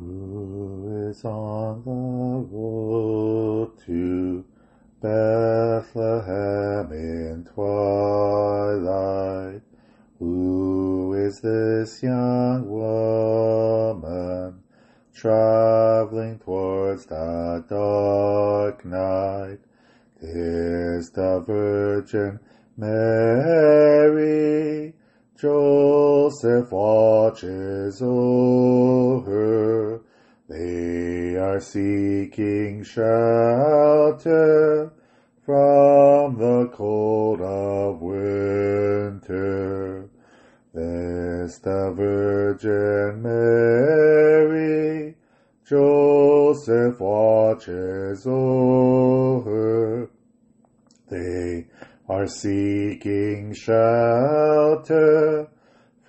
Who is on the road to Bethlehem in twilight? Who is this young woman traveling towards the dark night? Tis the Virgin Mary. Joseph watches over. They are seeking shelter from the cold of winter. This the Virgin Mary, Joseph watches over. They are seeking shelter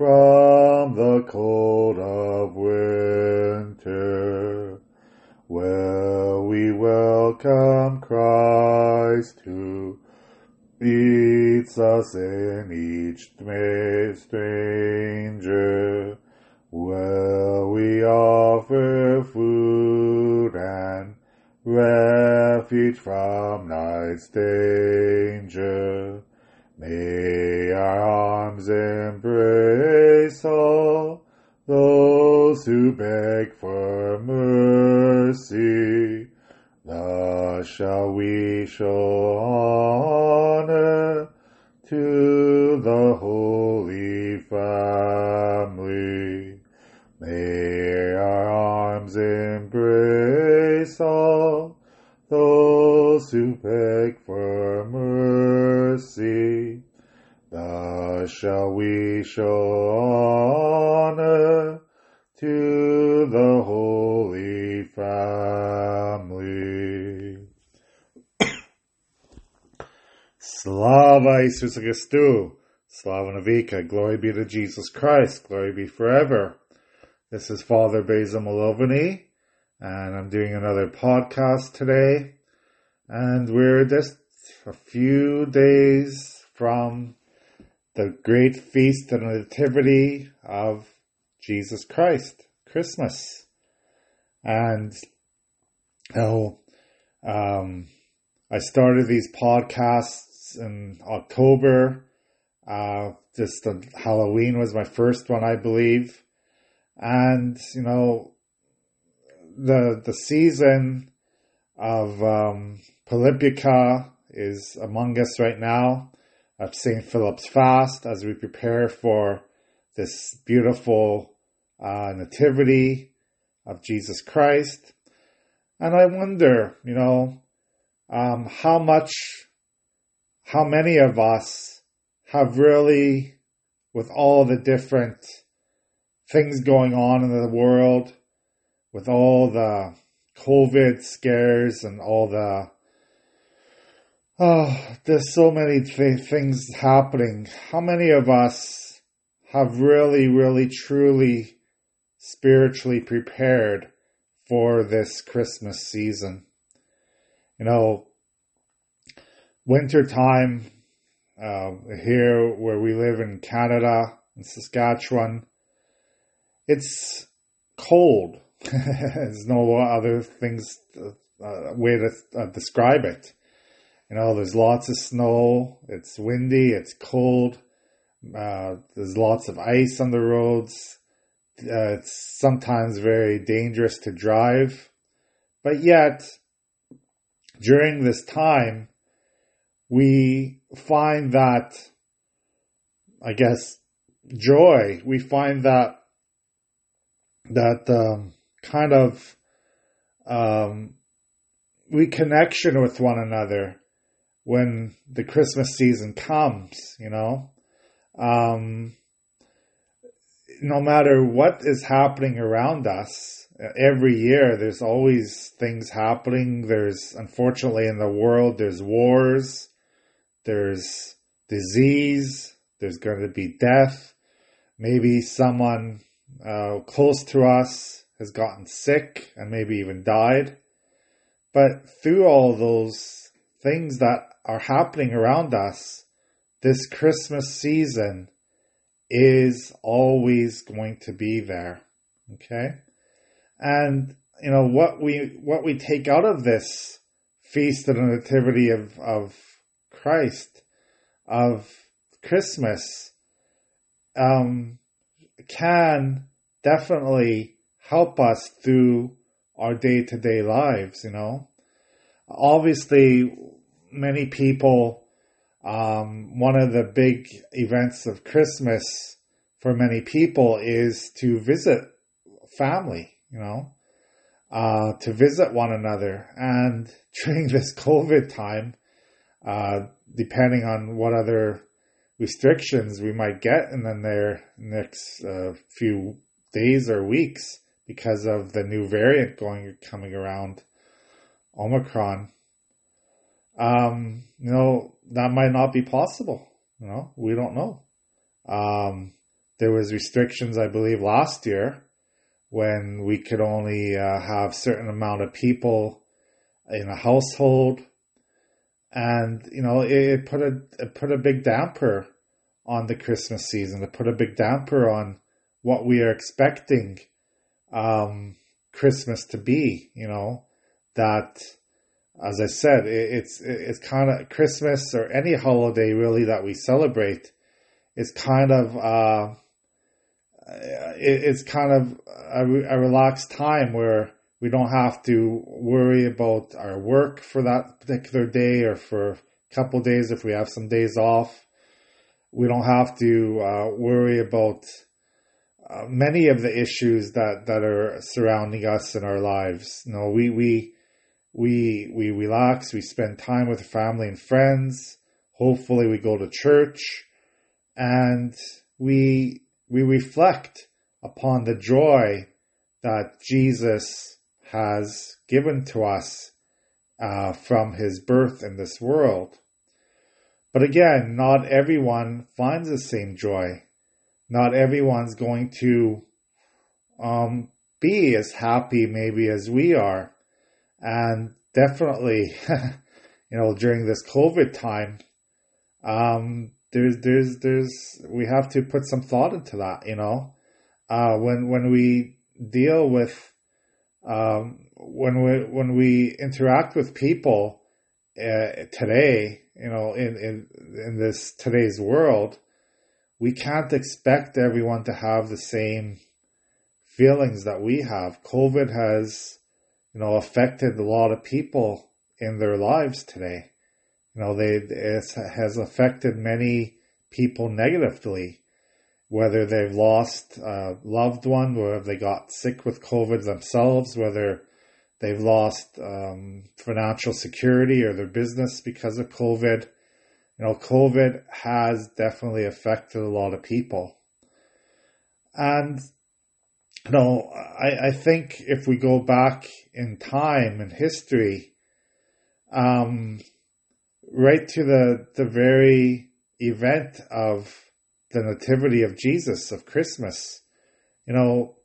from the cold of winter. Well, we welcome Christ who in each stranger. Well, we offer food and refuge from night's danger. May our arms embrace all those who beg for mercy. Thus shall we show to the Holy Family. May our arms embrace all those who beg for mercy. Thus shall we show honor to the Holy Family. Slava Isus Christu, Slava Navika, glory be to Jesus Christ, glory be forever. This is Father Basil Malovany, and I'm doing another podcast today. And we're just a few days from the great feast of Nativity of Jesus Christ, Christmas. And, know, um, I started these podcasts in October. Uh, just Halloween was my first one, I believe and you know the the season of um, Pylypivka is among us right now of St. Philip's Fast as we prepare for this beautiful uh, nativity of Jesus Christ. And I wonder, you know, um, how much, how many of us have really, with all the different things going on in the world with all the COVID scares and all the oh, there's so many th- things happening. How many of us have really, really, truly spiritually prepared for this Christmas season? You know, winter time uh, here where we live in Canada, in Saskatchewan, it's cold. there's no other things uh, way to uh, describe it. You know, there's lots of snow. It's windy. It's cold. Uh, there's lots of ice on the roads. Uh, it's sometimes very dangerous to drive, but yet during this time, we find that, I guess, joy. We find that that um, kind of um, reconnection with one another when the Christmas season comes, you know. Um, no matter what is happening around us, every year there's always things happening. There's, unfortunately, in the world, there's wars, there's disease, there's going to be death. Maybe someone uh, close to us has gotten sick and maybe even died. But through all those things that are happening around us, this Christmas season is always going to be there. Okay? And you know what we what we take out of this feast of the nativity of of Christ of Christmas um, can definitely help us through our day to day lives. You know, obviously, many people. Um, one of the big events of Christmas for many people is to visit family, you know, uh, to visit one another. And during this COVID time, uh, depending on what other restrictions we might get in the near, next uh, few days or weeks because of the new variant going coming around, Omicron. Um, you know that might not be possible. You know, we don't know. Um, there was restrictions, I believe, last year when we could only uh, have certain amount of people in a household, and you know it, it put a it put a big damper on the Christmas season. It put a big damper on what we are expecting um, Christmas to be. You know that, as I said, it, it's it's kind of Christmas or any holiday really that we celebrate is kind of uh, it's kind of a, a relaxed time where we don't have to worry about our work for that particular day or for a couple days if we have some days off. We don't have to uh, worry about uh, many of the issues that, that are surrounding us in our lives. You know, we, we, we, we relax, we spend time with family and friends. Hopefully we go to church and we we reflect upon the joy that Jesus has given to us uh, from his birth in this world. But again, not everyone finds the same joy. Not everyone's going to um, be as happy maybe as we are. And definitely, you know, during this COVID time, um, there's there's there's we have to put some thought into that you know uh, when when we deal with um, when we when we interact with people uh, today you know in, in in this today's world we can't expect everyone to have the same feelings that we have. Covid has you know affected a lot of people in their lives today. You know, they it has affected many people negatively, whether they've lost a loved one, whether they got sick with COVID themselves, whether they've lost um, financial security or their business because of COVID. You know, COVID has definitely affected a lot of people. And, you know, I, I think if we go back in time in history, um, right to the the very event of the nativity of Jesus of Christmas. You know,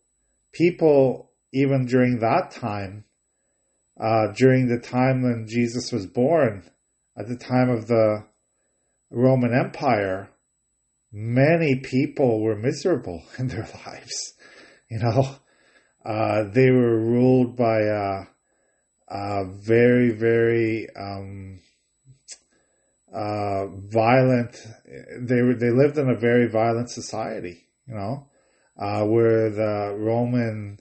people even during that time, uh, during the time when Jesus was born, at the time of the Roman Empire, many people were miserable in their lives. You know, uh, they were ruled by a, a very, very um, uh, violent. They were they lived in a very violent society, you know, uh, where the Roman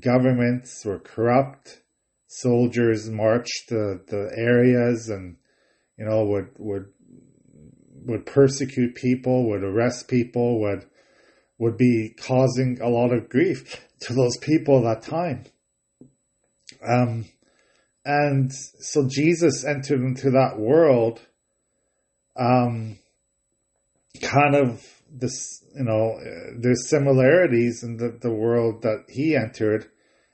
governments were corrupt. Soldiers marched to the areas and you know would would would persecute people, would arrest people, would would be causing a lot of grief to those people at that time. Um, and so Jesus entered into that world um, kind of this, you know, there's similarities in the, the world that he entered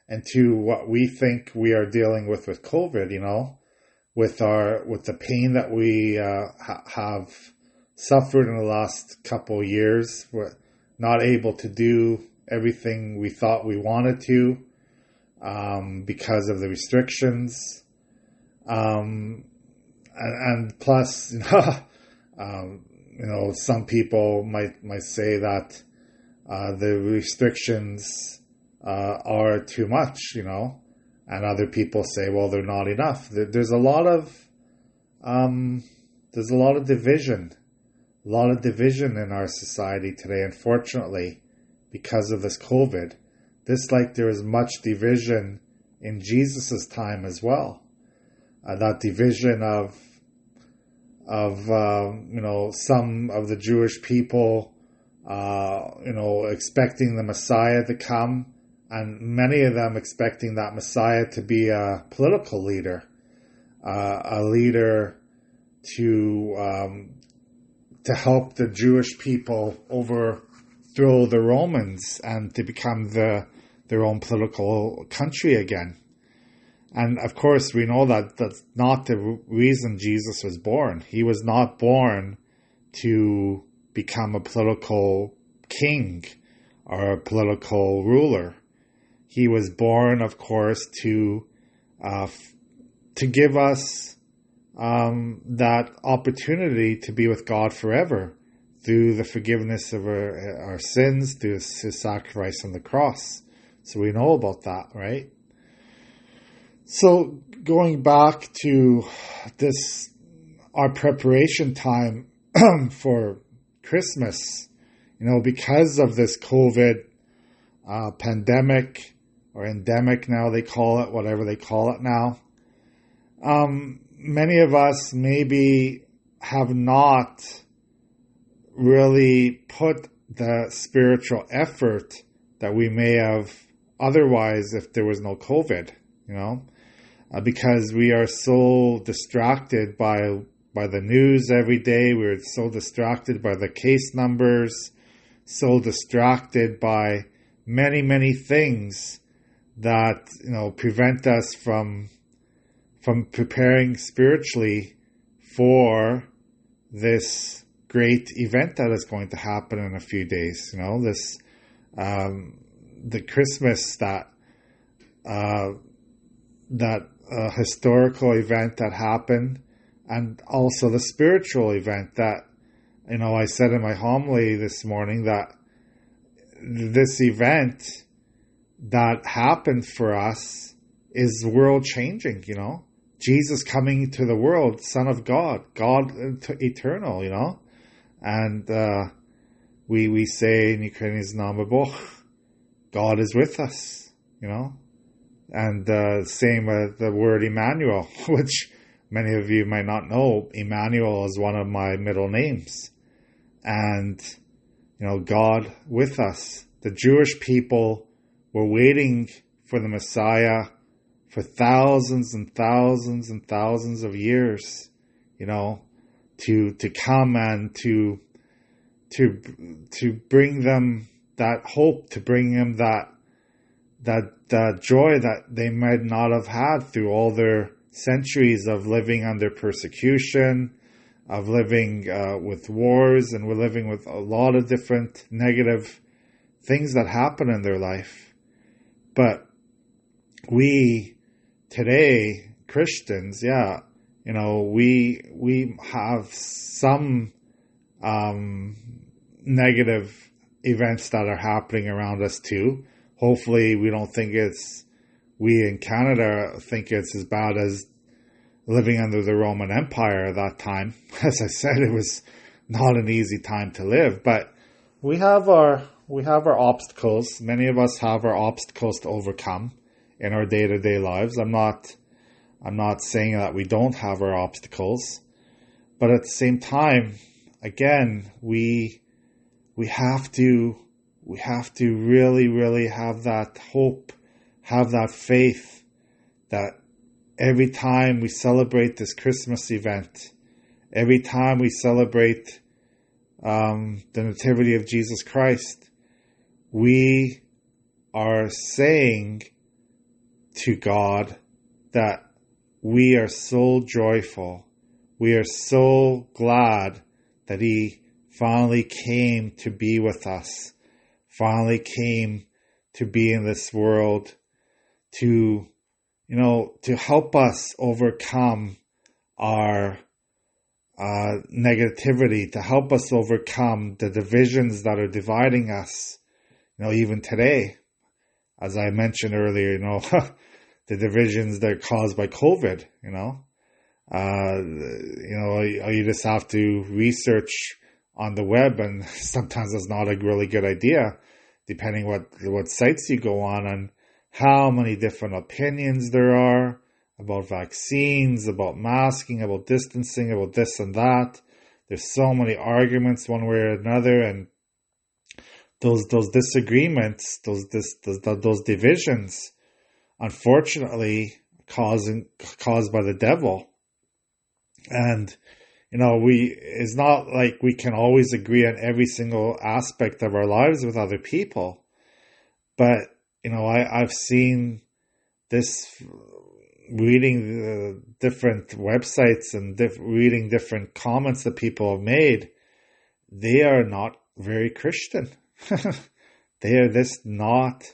and to what we think we are dealing with with COVID, you know, with our, with the pain that we uh, ha- have suffered in the last couple years. We're not able to do everything we thought we wanted to um, because of the restrictions. Um, and, and plus, you know, um, you know, some people might might say that uh, the restrictions uh, are too much, you know, and other people say, well, they're not enough. There's a lot of um, there's a lot of division, a lot of division in our society today. Unfortunately, because of this COVID, this like there is much division in Jesus's time as well. Uh, that division of of uh, you know some of the Jewish people, uh, you know, expecting the Messiah to come, and many of them expecting that Messiah to be a political leader, uh, a leader to um, to help the Jewish people overthrow the Romans and to become the their own political country again. And of course, we know that that's not the reason Jesus was born. He was not born to become a political king or a political ruler. He was born, of course, to uh, to give us um, that opportunity to be with God forever through the forgiveness of our, our sins, through His sacrifice on the cross. So we know about that, right? So going back to this, our preparation time for Christmas, you know, because of this COVID uh, pandemic or endemic now they call it, whatever they call it now, um, many of us maybe have not really put the spiritual effort that we may have otherwise if there was no COVID, you know uh, because we are so distracted by by the news every day. We're so distracted by the case numbers, so distracted by many many things that you know prevent us from from preparing spiritually for this great event that is going to happen in a few days. You know this um, the Christmas that uh, that a historical event that happened and also the spiritual event that, you know, I said in my homily this morning that this event that happened for us is world changing, you know. Jesus coming to the world, Son of God, God eternal, you know. And uh, we we say in Ukrainian God is with us, you know and uh, same with the word Emmanuel, which many of you might not know. Emmanuel is one of my middle names. And, you know, God with us. The Jewish people were waiting for the Messiah for thousands and thousands and thousands of years, you know, to, to come and to, to, to bring them that hope, to bring them that that that joy that they might not have had through all their centuries of living under persecution, of living uh, with wars, and we're living with a lot of different negative things that happen in their life. But we today, Christians, yeah, you know, we we have some um, negative events that are happening around us too hopefully we don't think it's we in Canada think it's as bad as living under the Roman Empire at that time. As I said, it was not an easy time to live, but we have our we have our obstacles. Many of us have our obstacles to overcome in our day to day lives. I'm not I'm not saying that we don't have our obstacles, but at the same time, again, we we have to we have to really, really have that hope, have that faith that every time we celebrate this Christmas event, every time we celebrate um, the Nativity of Jesus Christ, we are saying to God that we are so joyful, we are so glad that He finally came to be with us finally came to be in this world to, you know, to help us overcome our uh, negativity, to help us overcome the divisions that are dividing us, you know, even today. as I mentioned earlier, you know, the divisions that are caused by COVID, you know, uh, you know, you just have to research on the web and sometimes it's not a really good idea depending what, what sites you go on and how many different opinions there are about vaccines, about masking, about distancing, about this and that. There's so many arguments one way or another, and those those disagreements, those this those, those divisions, unfortunately, causing caused by the devil. And you know, we it's not like we can always agree on every single aspect of our lives with other people, but you know, I I've seen this reading the different websites and diff- reading different comments that people have made, they are not very Christian. they are just not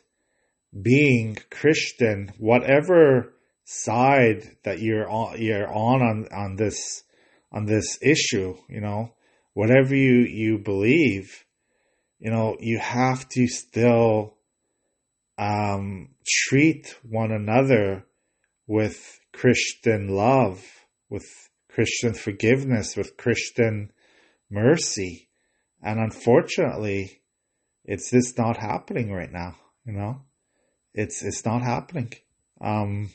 being Christian, whatever side that you're on, you're on, on, on this, on this issue, you know, whatever you, you believe, you know, you have to still, um, treat one another with Christian love, with Christian forgiveness, with Christian mercy. And unfortunately, it's just not happening right now, you know? It's it's not happening. Um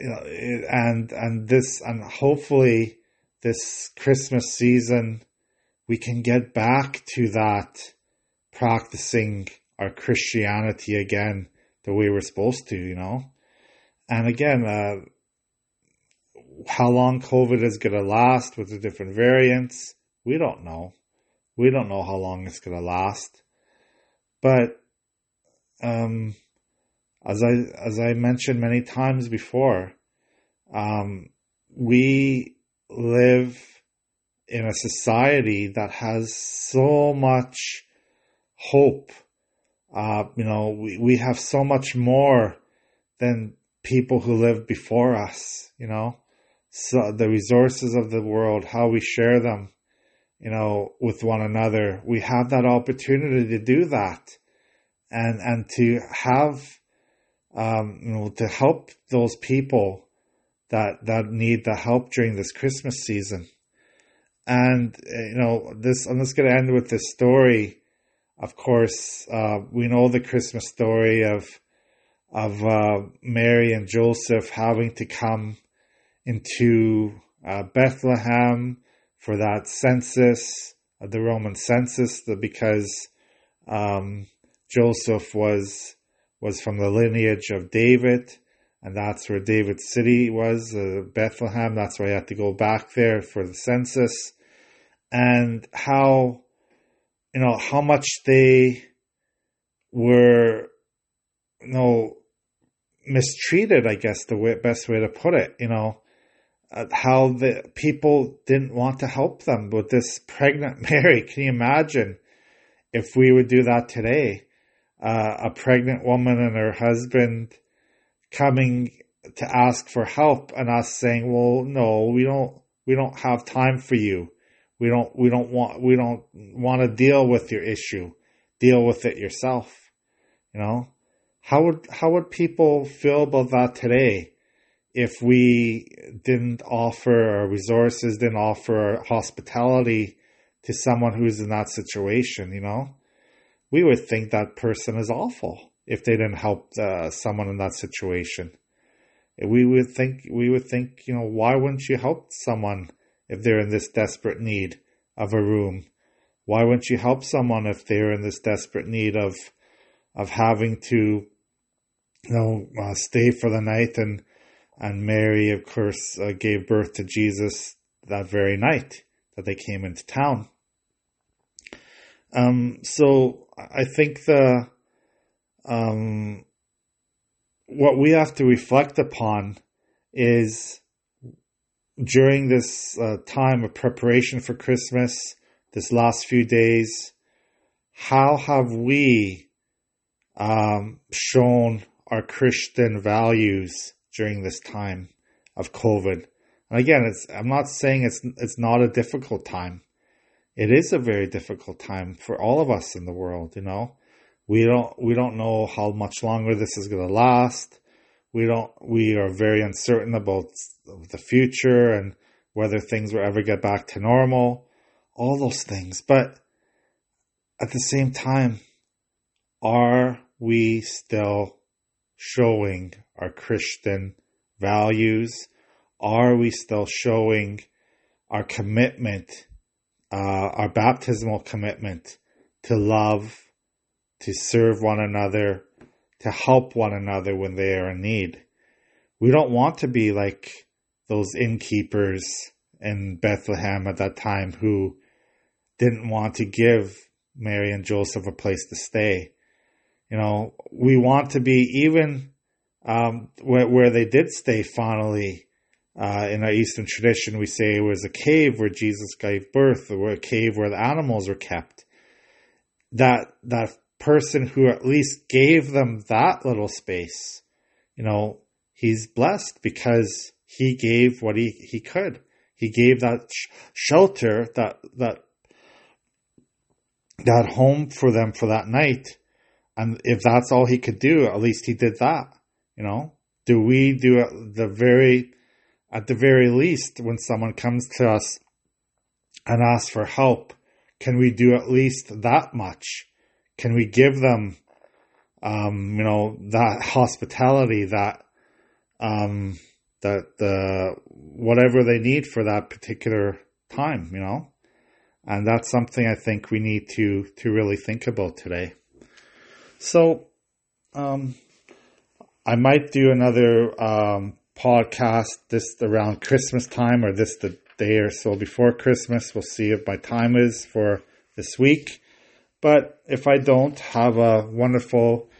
you know, and and this and hopefully this Christmas season we can get back to that practicing our Christianity again the way we're supposed to, you know? And again, uh, how long COVID is going to last with the different variants, we don't know. We don't know how long it's going to last. But um, as I as I mentioned many times before, um, we live in a society that has so much hope. Uh, you know, we, we have so much more than people who lived before us, you know, so the resources of the world, how we share them, you know, with one another. We have that opportunity to do that and, and to have, um, you know, to help those people that, that need the help during this Christmas season. And, you know, this, I'm just going to end with this story. Of course, uh, we know the Christmas story of, of uh, Mary and Joseph having to come into uh, Bethlehem for that census, uh, the Roman census, because um, Joseph was was from the lineage of David, and that's where David's city was, uh, Bethlehem. That's why he had to go back there for the census, and how you know how much they were you know mistreated, I guess the way, best way to put it, you know, uh, how the people didn't want to help them with this pregnant Mary. Can you imagine if we would do that today? Uh, a pregnant woman and her husband coming to ask for help and us saying, well, no, we don't, we don't have time for you. We don't, we don't want, we don't want to deal with your issue. Deal with it yourself. You know, how would how would people feel about that today if we didn't offer our resources, didn't offer hospitality to someone who's in that situation? You know, we would think that person is awful if they didn't help uh, someone in that situation. We would think we would think, you know, why wouldn't you help someone if they're in this desperate need of a room? Why wouldn't you help someone if they're in this desperate need of of having to you know, uh, stay for the night. And, and Mary, of course, uh, gave birth to Jesus that very night that they came into town. Um, so I think the, um, what we have to reflect upon is during this uh, time of preparation for Christmas, this last few days, how have we um, shown our Christian values during this time of COVID. And again, it's, I'm not saying it's, it's not a difficult time. It is a very difficult time for all of us in the world, you know. We don't we don't know how much longer this is going to last. We don't we are very uncertain about the future and whether things will ever get back to normal. All those things, but at the same time, are we still showing our Christian values? Are we still showing our commitment, uh, our baptismal commitment to love, to serve one another, to help one another when they are in need? We don't want to be like those innkeepers in Bethlehem at that time who didn't want to give Mary and Joseph a place to stay. You know, we want to be even um, where, where they did stay finally. Uh, in our Eastern tradition, we say it was a cave where Jesus gave birth, or a cave where the animals were kept. That that person who at least gave them that little space, you know, he's blessed because he gave what he, he could. He gave that sh- shelter, that that that home for them for that night. And if that's all he could do, at least he did that. You know, do we do the very, at the very least, when someone comes to us and asks for help, can we do at least that much? Can we give them, um, you know, that hospitality, that, um, that the whatever they need for that particular time, you know? And that's something I think we need to to really think about today. So, um, I might do another um, podcast this around Christmas time or this the day or so before Christmas. We'll see if my time is for this week. But if I don't, have a wonderful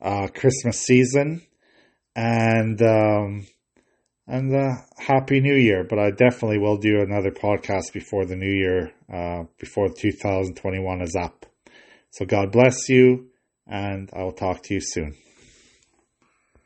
uh, Christmas season and um, and uh, happy New Year. But I definitely will do another podcast before the New Year, uh, before 2021 is up. So God bless you, and I will talk to you soon.